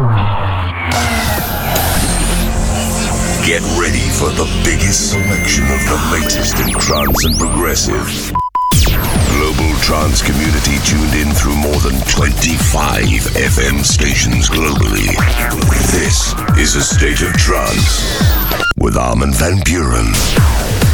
Get ready for the biggest selection of the latest in trance and progressive. Global trance community tuned in through more than 25 FM stations globally. This is a state of trance with Armin van Buuren.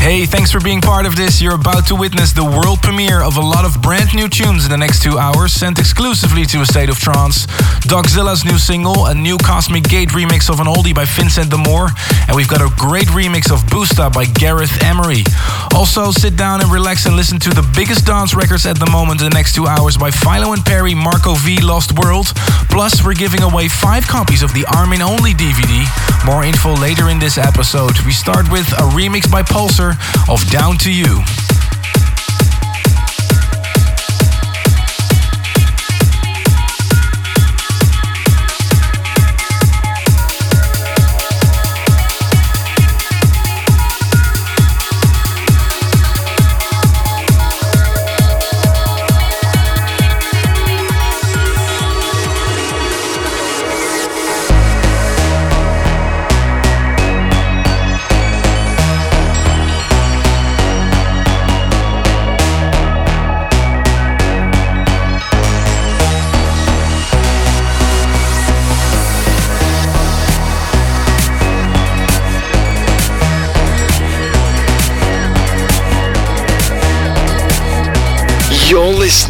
Hey, thanks for being part of this. You're about to witness the world premiere of a lot of brand new tunes in the next two hours, sent exclusively to a state of trance. Dogzilla's new single, a new Cosmic Gate remix of an oldie by Vincent de Moor, and we've got a great remix of Boosta by Gareth Emery. Also, sit down and relax and listen to the biggest dance records at the moment in the next two hours by Filo and Peri, Marco V, Lost World. Plus, we're giving away five copies of the Armin Only DVD. More info later in this episode. We start with a remix by Pulsar of Down to You.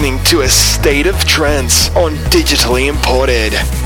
Listening to a state of trance on Digitally Imported.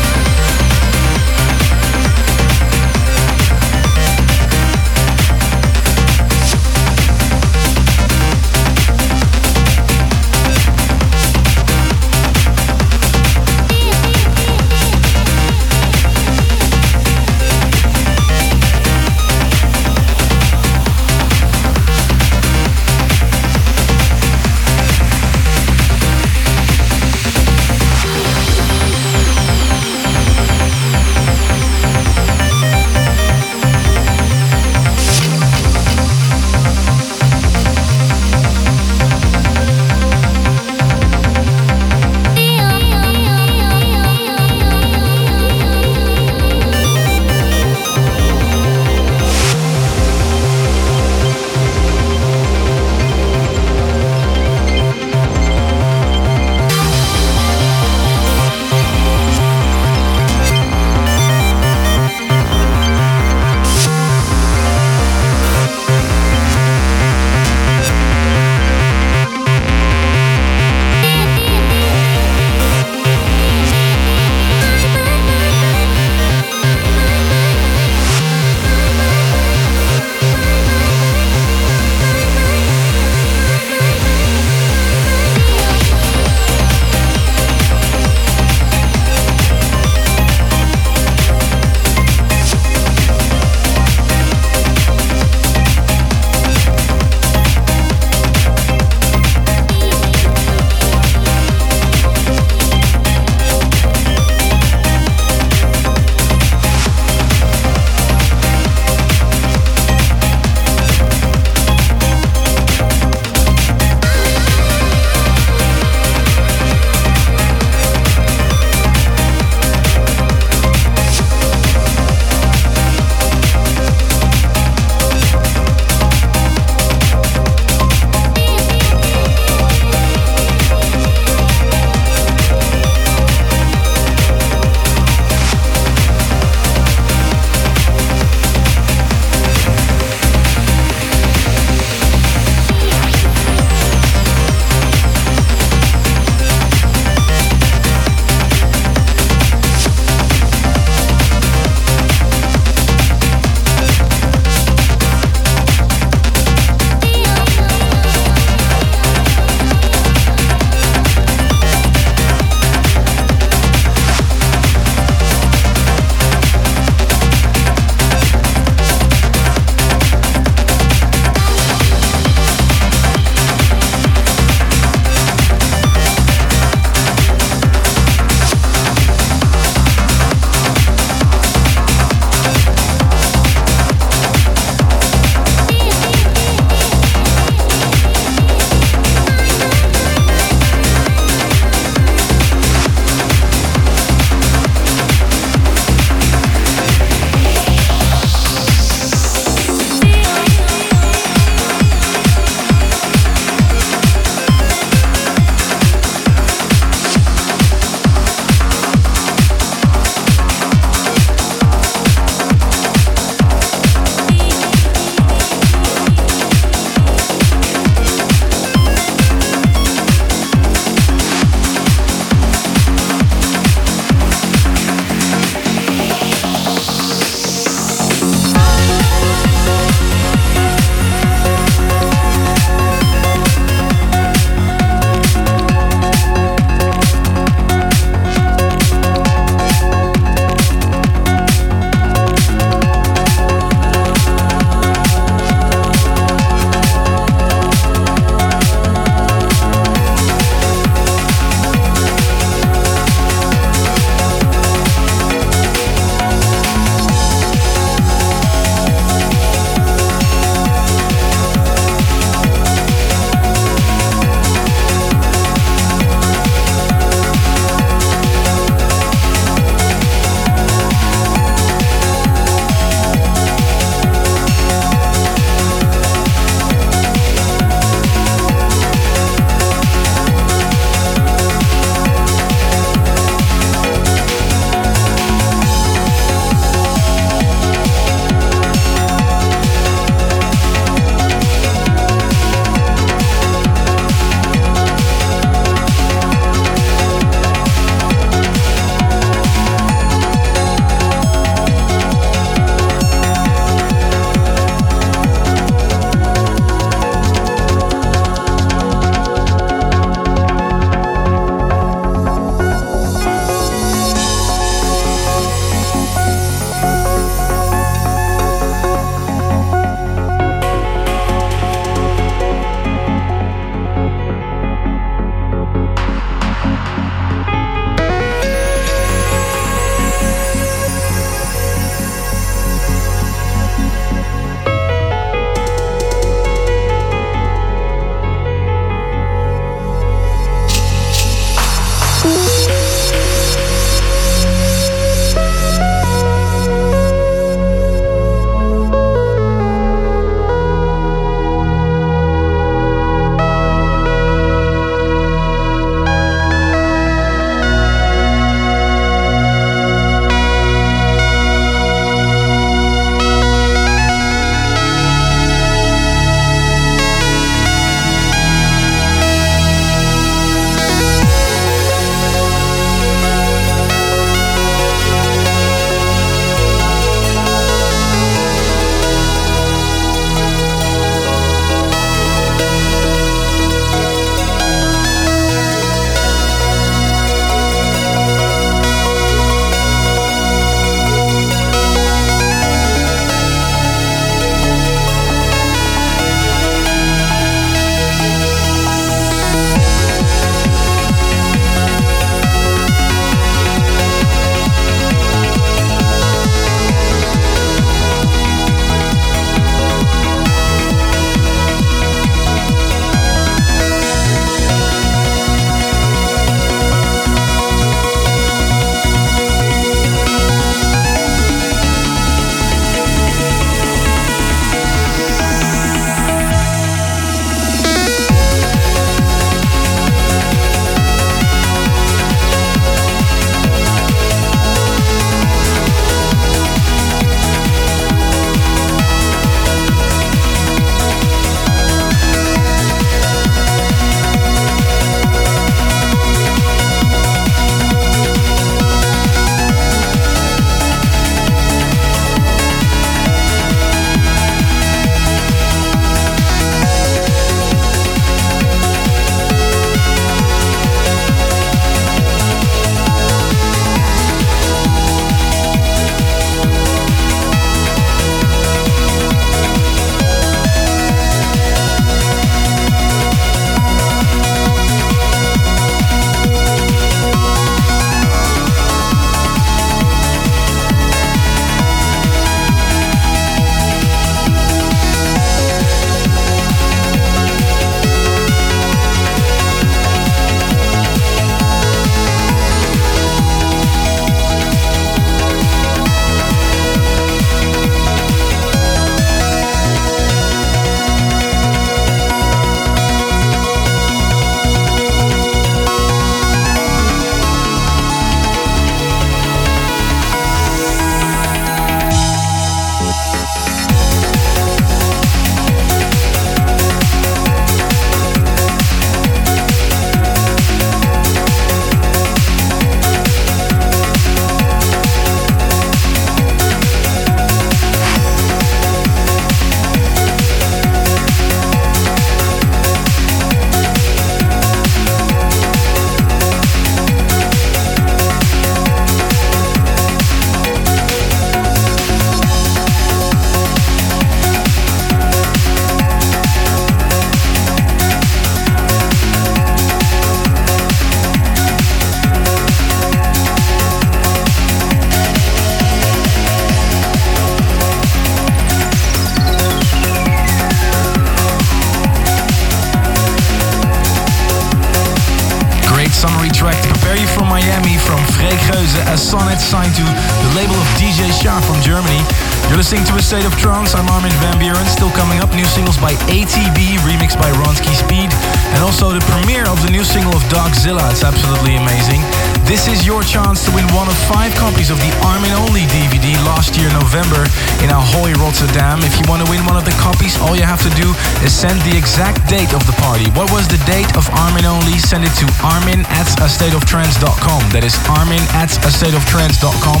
Of the party. What was the date of Armin Only? Send it to armin at a stateoftrance.com. That is armin at a stateoftrance.com.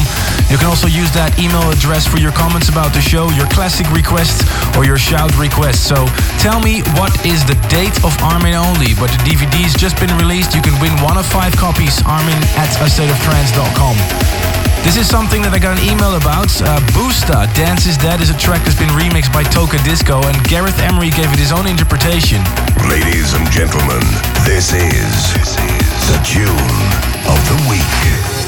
You can also use that email address for your comments about the show, your classic requests, or your shout requests. So tell me what is the date of Armin Only, but the DVD's just been released. You can win one of five copies, armin at a stateoftrance.com. This is something that I got an email about. Uh, Dance is Dead is a track that's been remixed by Tocadisco, and Gareth Emery gave it his own interpretation. Ladies and gentlemen, this is, this is the tune of the week.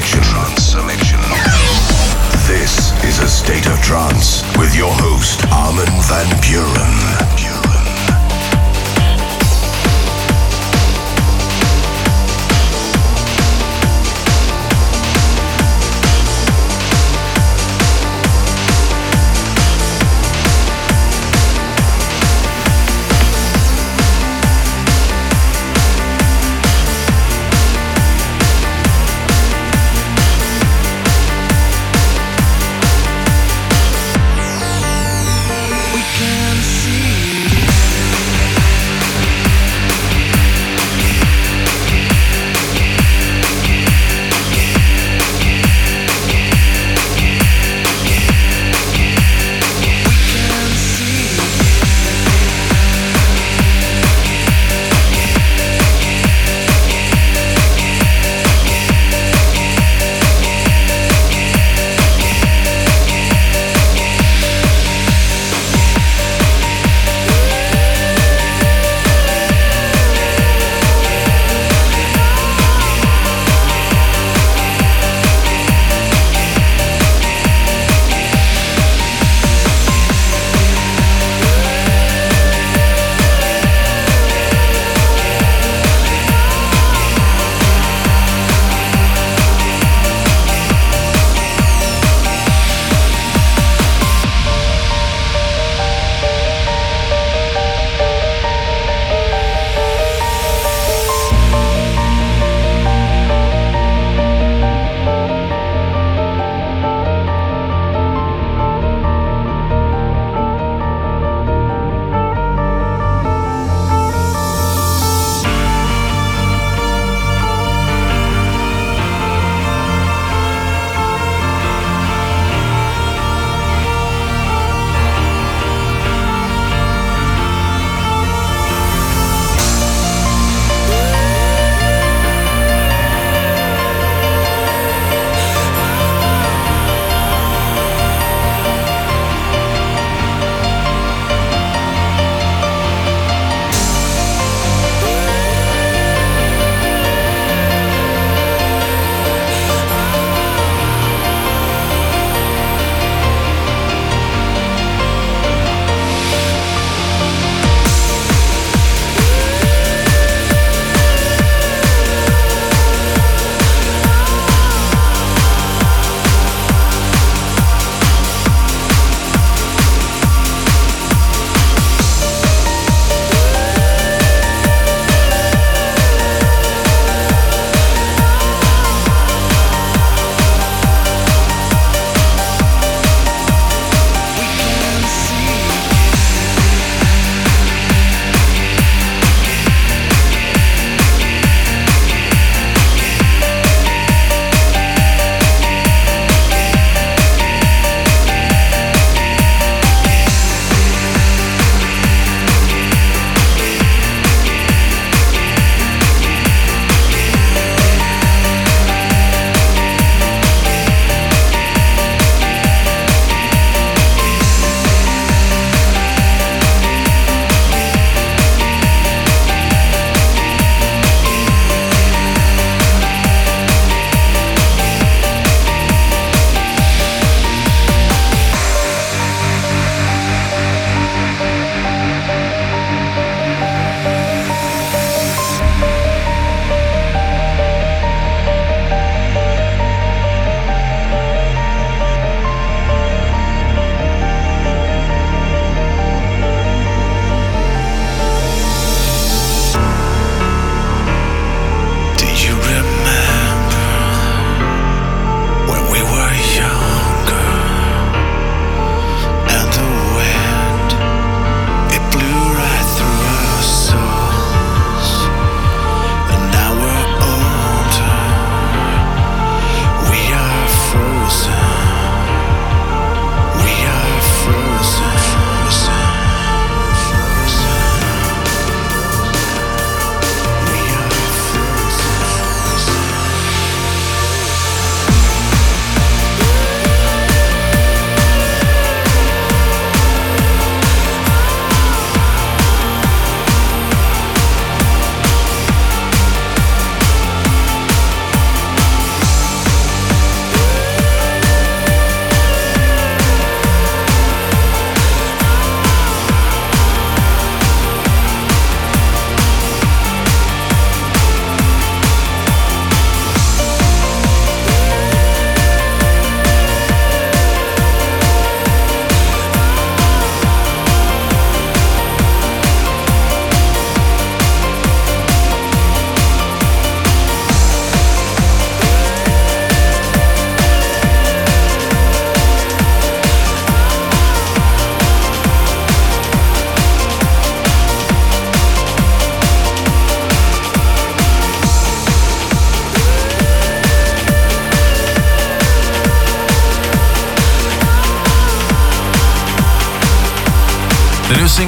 Selection. Trance selection. This is a state of trance with your host Armin van Buuren.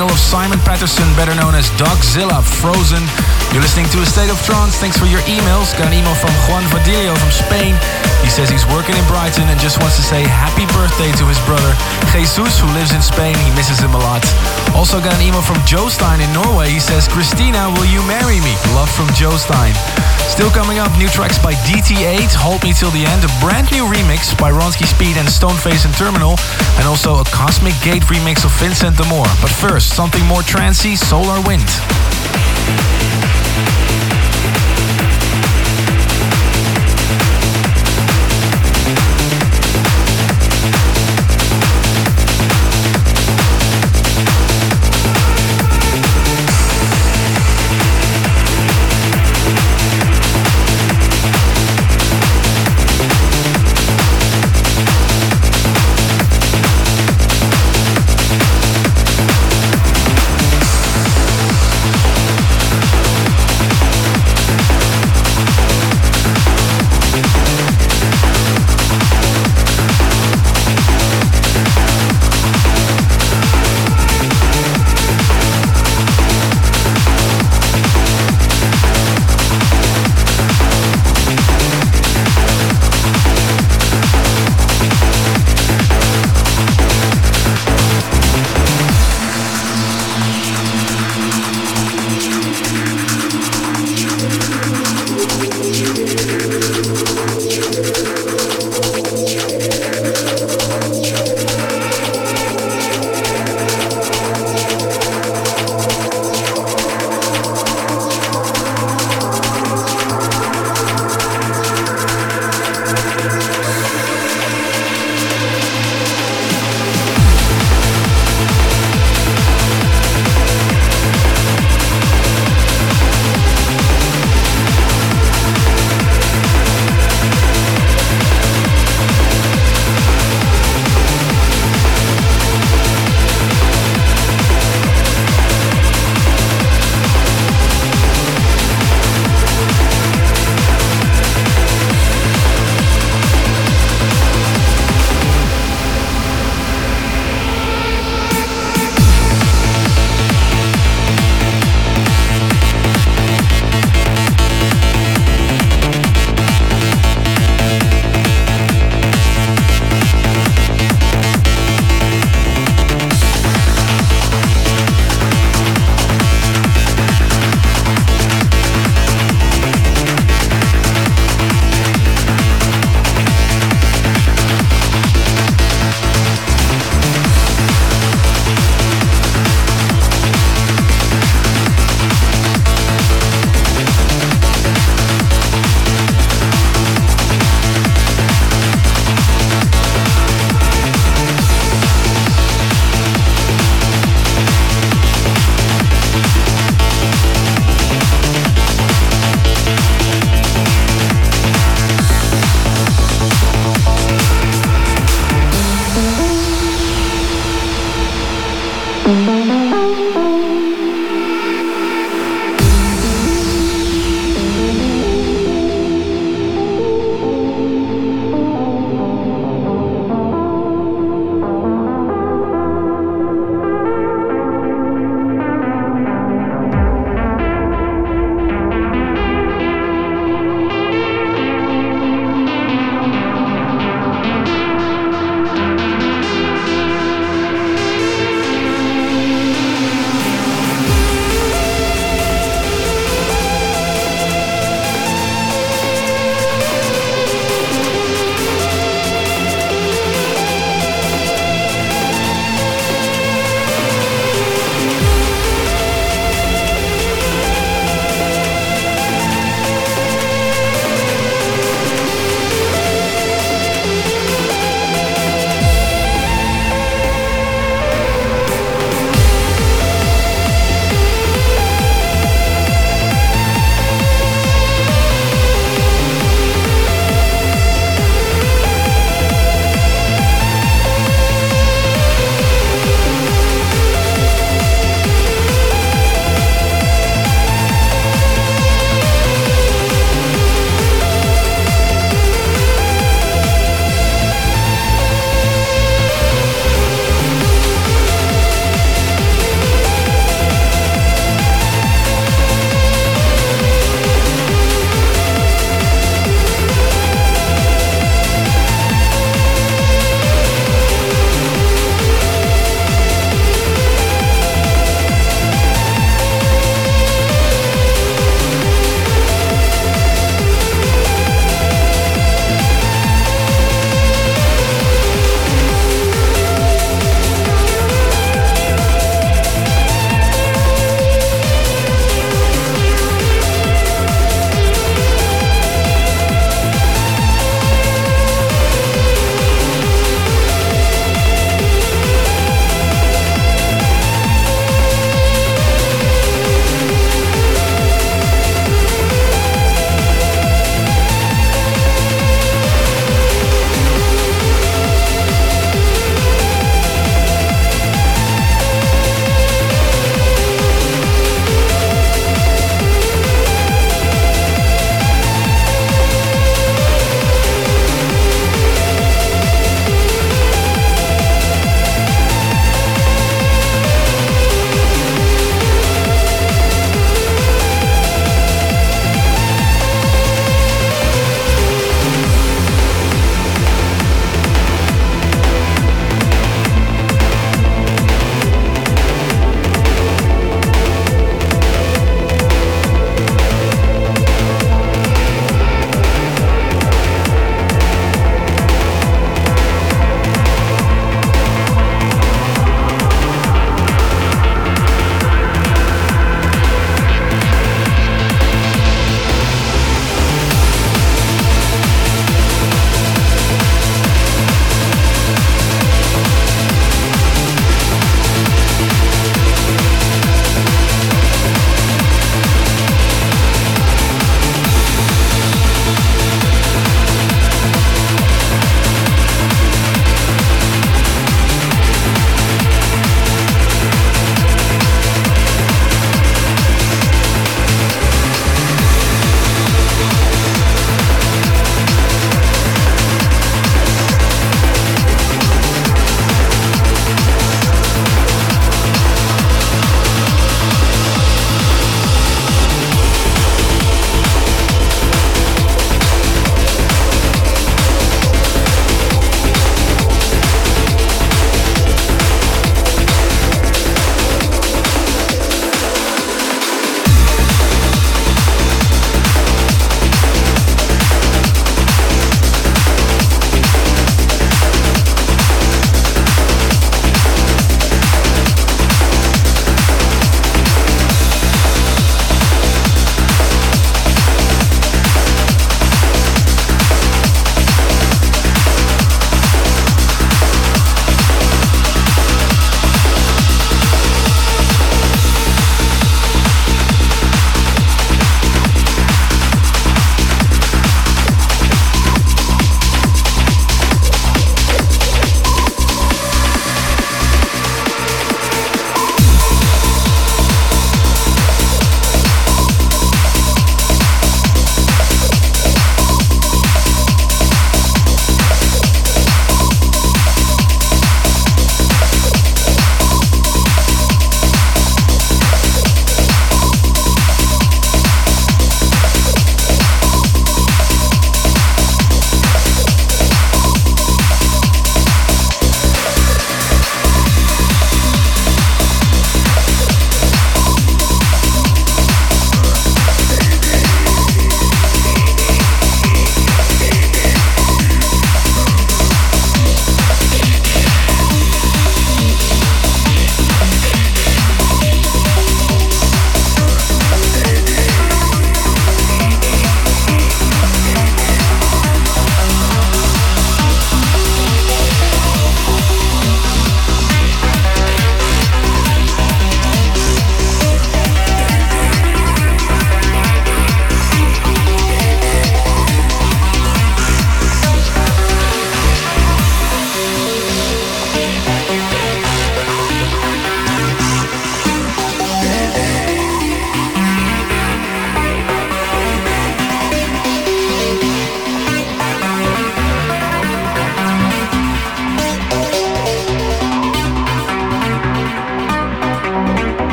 Single of Simon Patterson, better known as Dogzilla, Frozen. You're listening to A State of Trance. Thanks for your emails. Got an email from Juan Vadilio from Spain. He says he's working in Brighton and just wants to say happy birthday to his brother Jesus, who lives in Spain. He misses him a lot. Also got an email from Jostein in Norway. He says, Christina, will you marry me? Love from Jostein. Still coming up, new tracks by DT8, Hold Me Till the End, a brand new remix by Ronski Speed and Stoneface and Terminal, and also a Cosmic Gate remix of Vincent de Moor. But first, something more trancy, Solar Wind.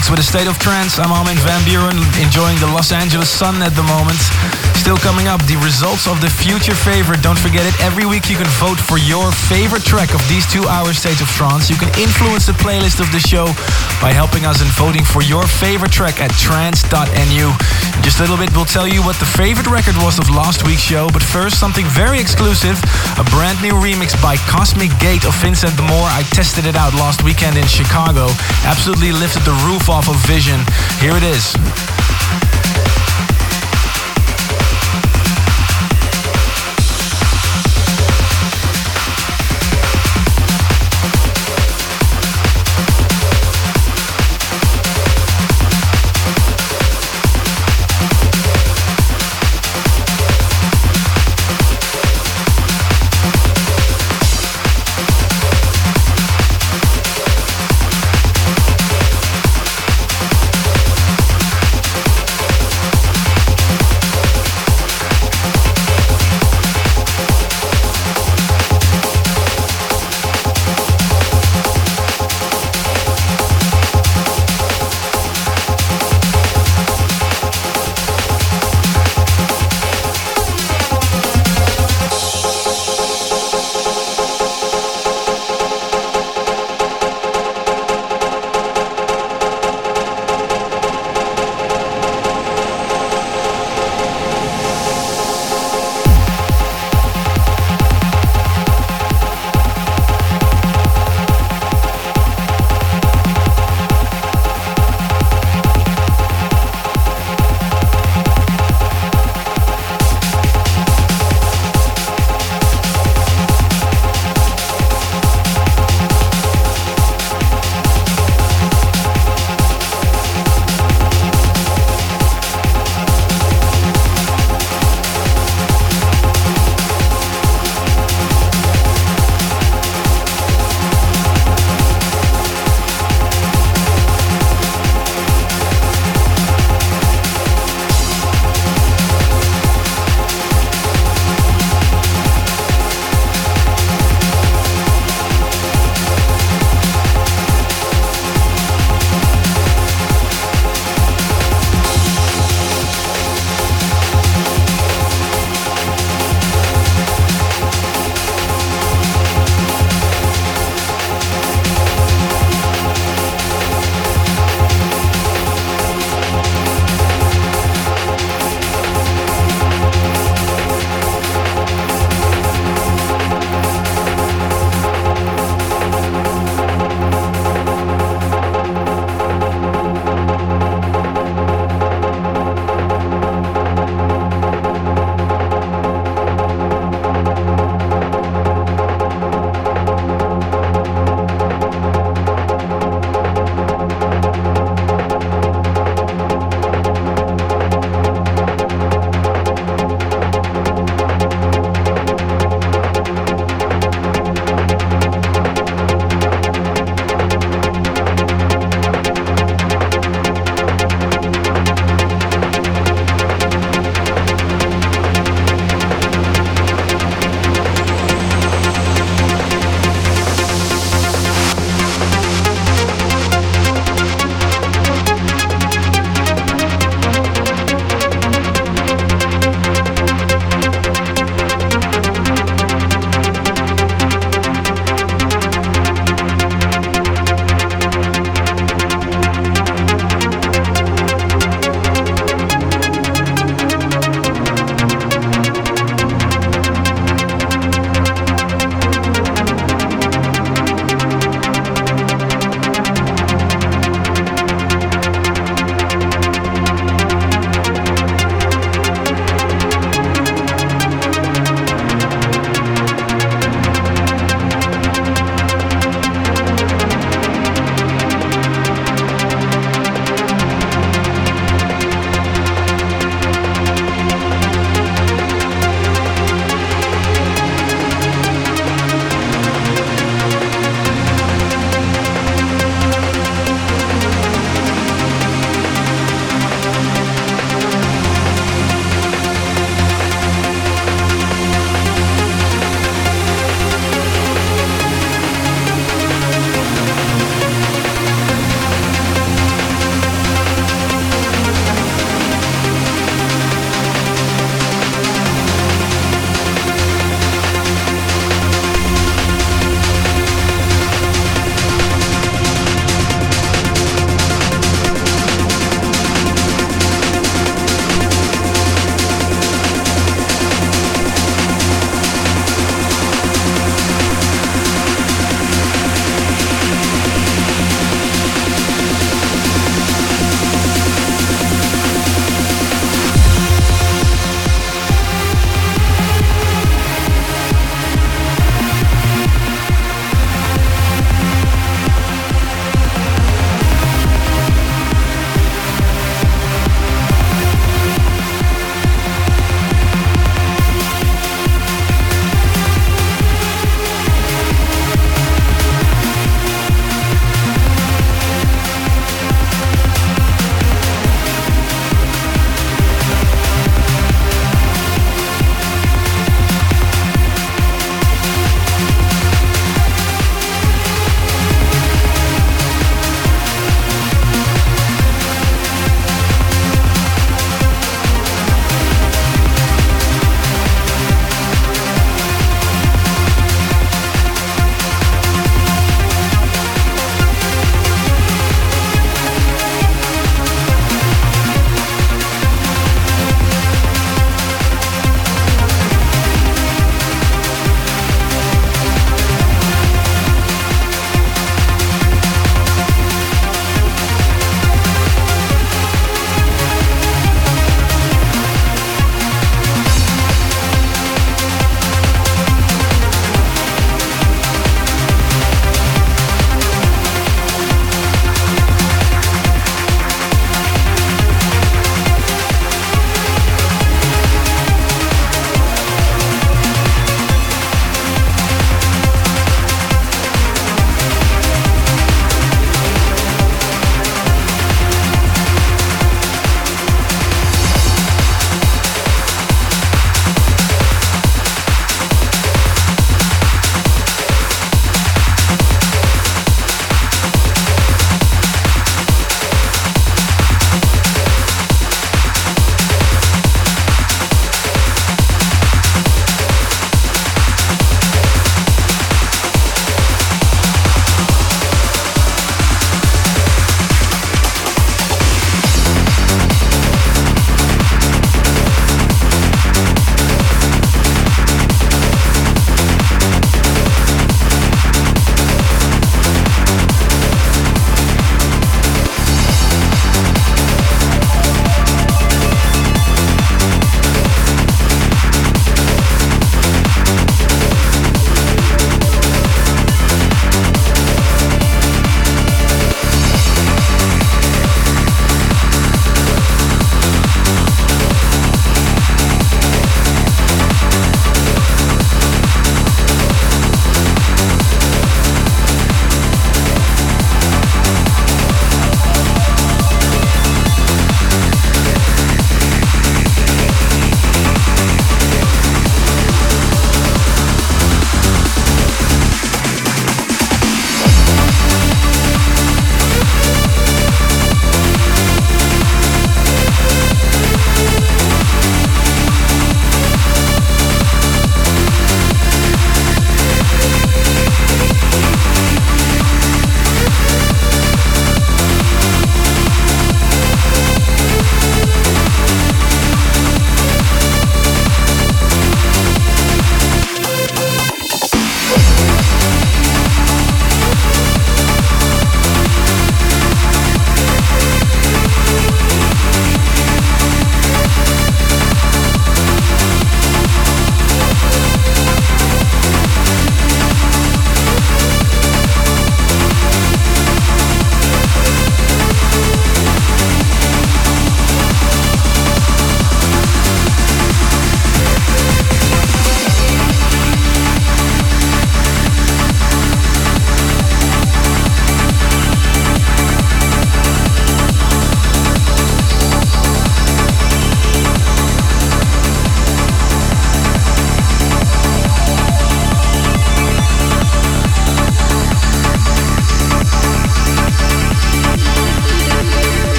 Mix with a state of trance. I'm Armin van Buuren, enjoying the Los Angeles sun at the moment. Still coming up, the results of the future favorite. Don't forget it. Every week you can vote for your favorite track of these two hours State of Trance. You can influence the playlist of the show by helping us in voting for your favorite track at trance.nu. Just a little bit, we'll tell you what the favorite record was of last week's show. But first, something very exclusive a brand new remix by Cosmic Gate of Vincent de Moor. I tested it out last weekend in Chicago. Absolutely lifted the roof off of Vision. Here it is.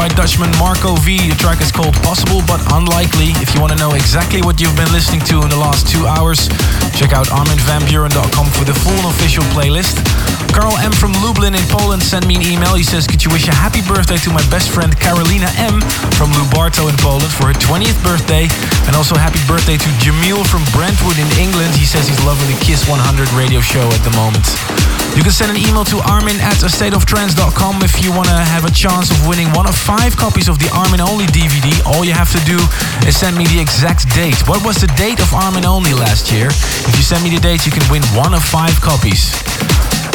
By Dutchman Marco V. The track is called Possible But Unlikely. If you want to know exactly what you've been listening to in the last two hours, check out arminvanbuuren.com for the full official playlist. Carl M. from Lublin in Poland sent me an email. He says, Could you wish a happy birthday to my best friend Carolina M. from Lubartów in Poland for her 20th birthday? And also happy birthday to Jamil from Brentwood in England. He says he's loving the Kiss 100 radio show at the moment. You can send an email to armin at astateoftrance.com if you want to have a chance of winning one of five copies of the Armin Only DVD. All you have to do is send me the exact date. What was the date of Armin Only last year? If you send me the date, you can win one of five copies.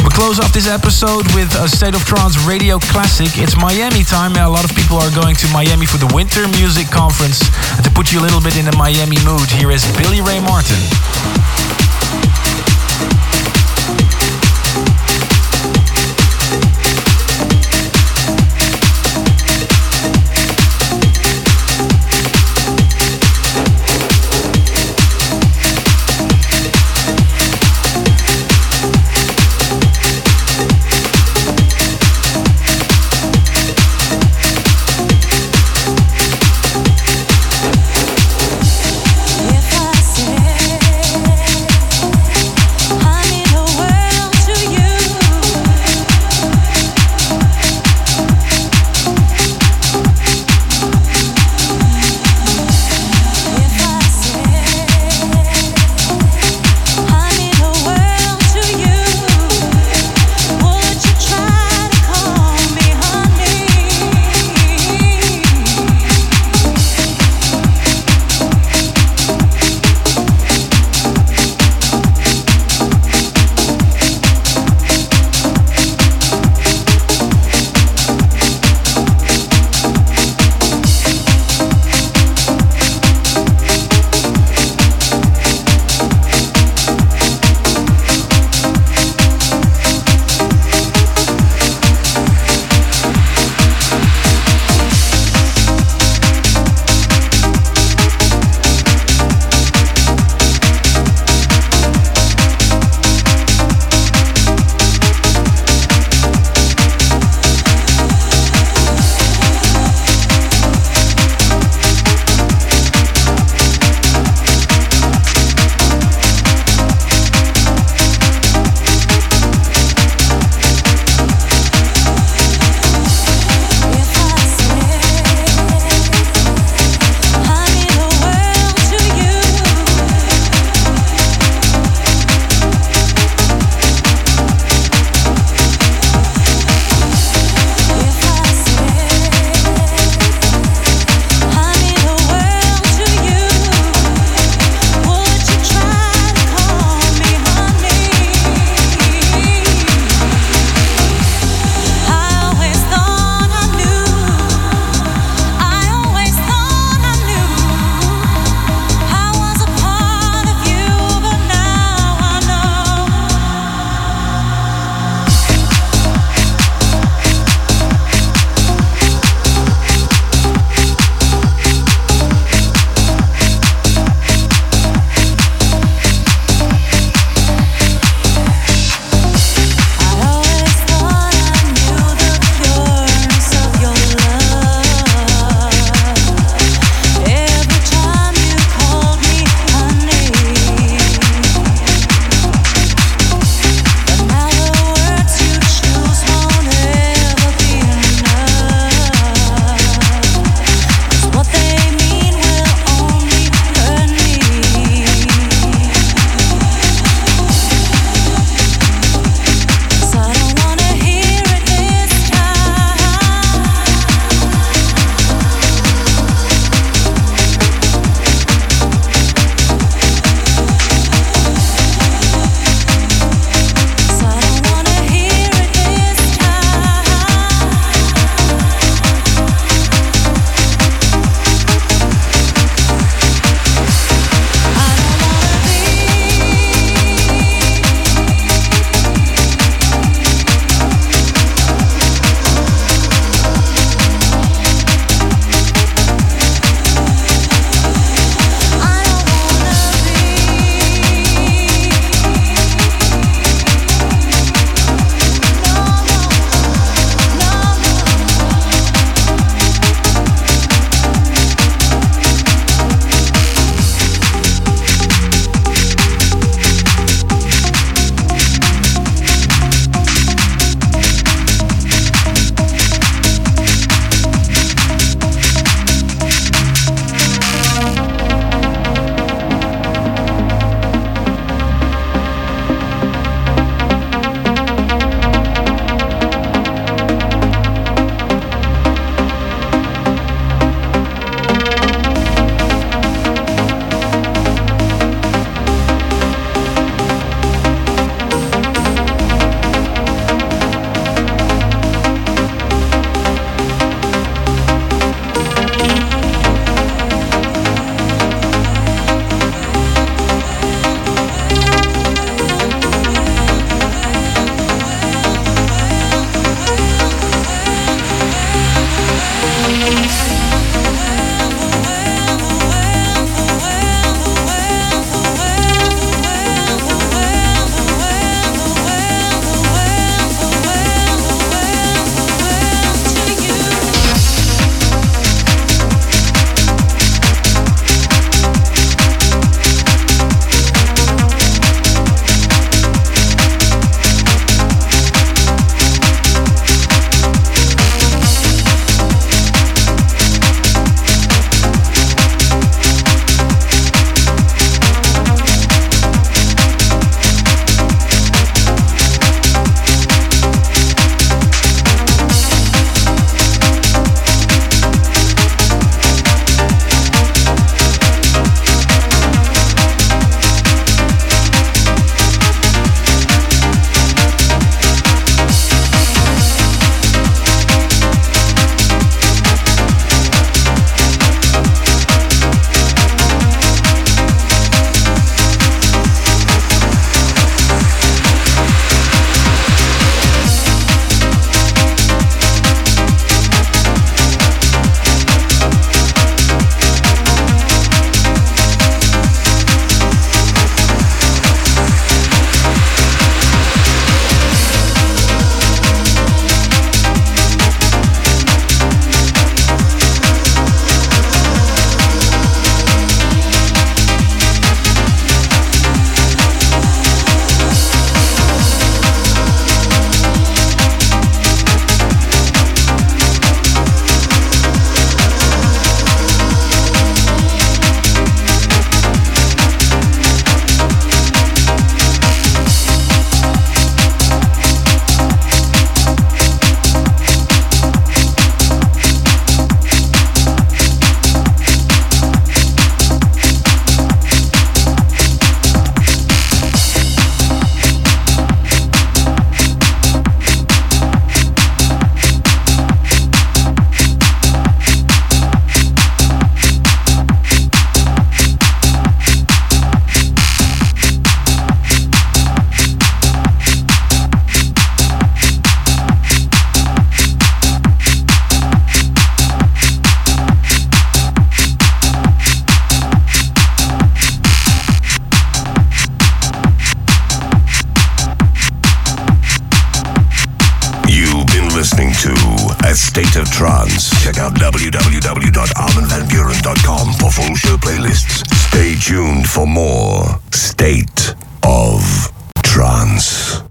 We close off this episode with a State of Trance radio classic. It's Miami time. A lot of people are going to Miami for the Winter Music Conference. To put you a little bit in the Miami mood, here is Billy Ray Martin.